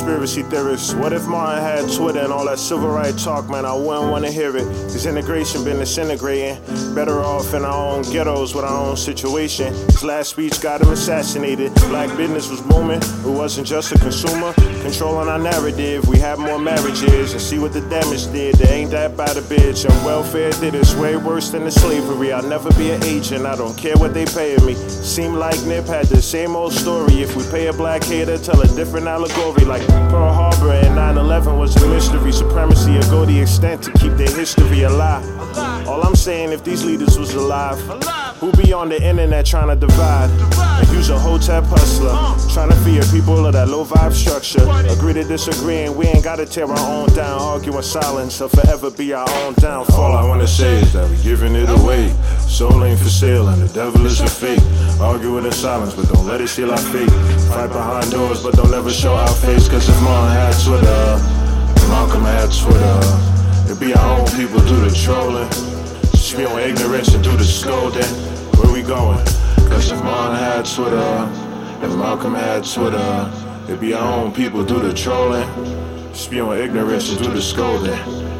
conspiracy theorists. What if Martin had Twitter and all that civil rights talk, man? I wouldn't want to hear it. His integration been disintegrating. Better off in our own ghettos with our own situation. His last speech got him assassinated. Black business was booming. It wasn't just a consumer. Controlling our narrative. We had more marriages and see what the damage did. They ain't that bad a bitch. And welfare did it's way worse than the slavery. I'll never be an agent. I don't care what they paying me. Seem like Nip had the same old story. If we pay a black hater, tell a different allegory. Like Pearl Harbor and 9 11 was a mystery. Supremacy will go the extent to keep their history alive. All I'm saying, if these leaders was alive, who be on the internet trying to divide? And use a hotep hustler, trying to fear people of that low vibe structure. Agree to disagree, and we ain't gotta tear our own down. Argue in silence, or forever be our own downfall. All I wanna say is that we giving it away. Soul ain't for sale, and the devil is a fake. Argue in silence, but don't let it seal our fate. Fight behind doors, but don't ever show our face. Cause if Martin had Twitter, Malcolm had Twitter. It'd be our own people do the trolling. Spew on ignorance and do the scolding. Where we going? Cause if Martin had Twitter, if Malcolm had Twitter, it'd be our own people do the trolling. Spew on ignorance and do the scolding.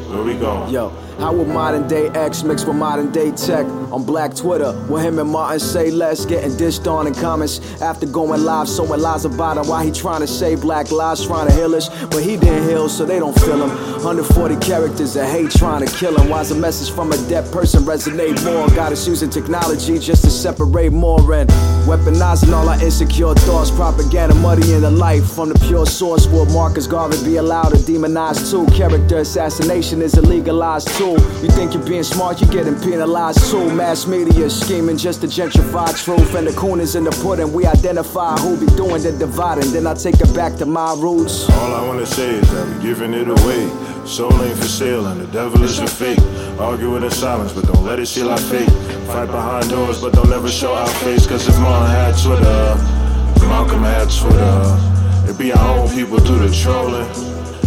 Where we going? Yo, how would modern day X mix with modern day tech on Black Twitter? Where him and Martin say less, getting dished on in comments after going live, sowing lies about him. Why he trying to say black lives, trying to heal us, but he didn't heal, so they don't feel him. 140 characters of hate trying to kill him. Why's a message from a dead person resonate more? Got us using technology just to separate more and weaponizing all our insecure thoughts. Propaganda muddying the life from the pure source. Will Marcus Garvey be allowed to demonize too? Character assassination is a legalized tool. You think you're being smart, you're getting penalized too. Mass media scheming just to gentrify truth. And the corners in the pudding. We identify who be doing the dividing. Then I take it back to my roots. All I wanna say is that we giving it away. Soul ain't for sale and the devil is a fake. Argue it in silence, but don't let it seal our fate. Fight behind doors, but don't ever show our face. Cause if Martin had Twitter, Malcolm had Twitter. It be our own people do the trolling.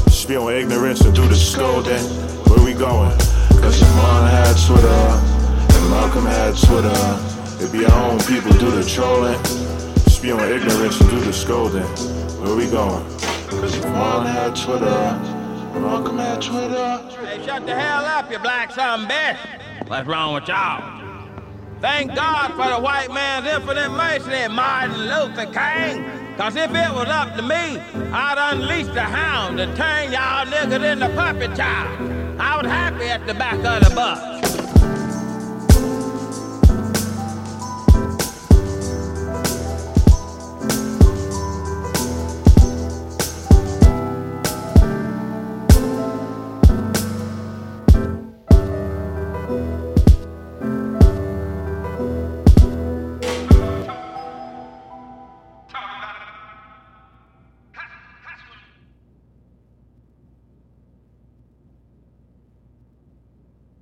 Spew on ignorance and do the scolding. Where we going? Cause Martin had Twitter, and Malcolm had Twitter. It be our own people do the trolling. Spew on ignorance and do the scolding. Where we going? Cause Martin had Twitter, Malcolm had Twitter. Hey, shut the hell up, you black son bitch. What's wrong with y'all? Thank God for the white man's infinite mercy, Martin Luther King. Cause if it was up to me, I'd unleash the hound to turn y'all niggas into puppet child. At the back of the bus.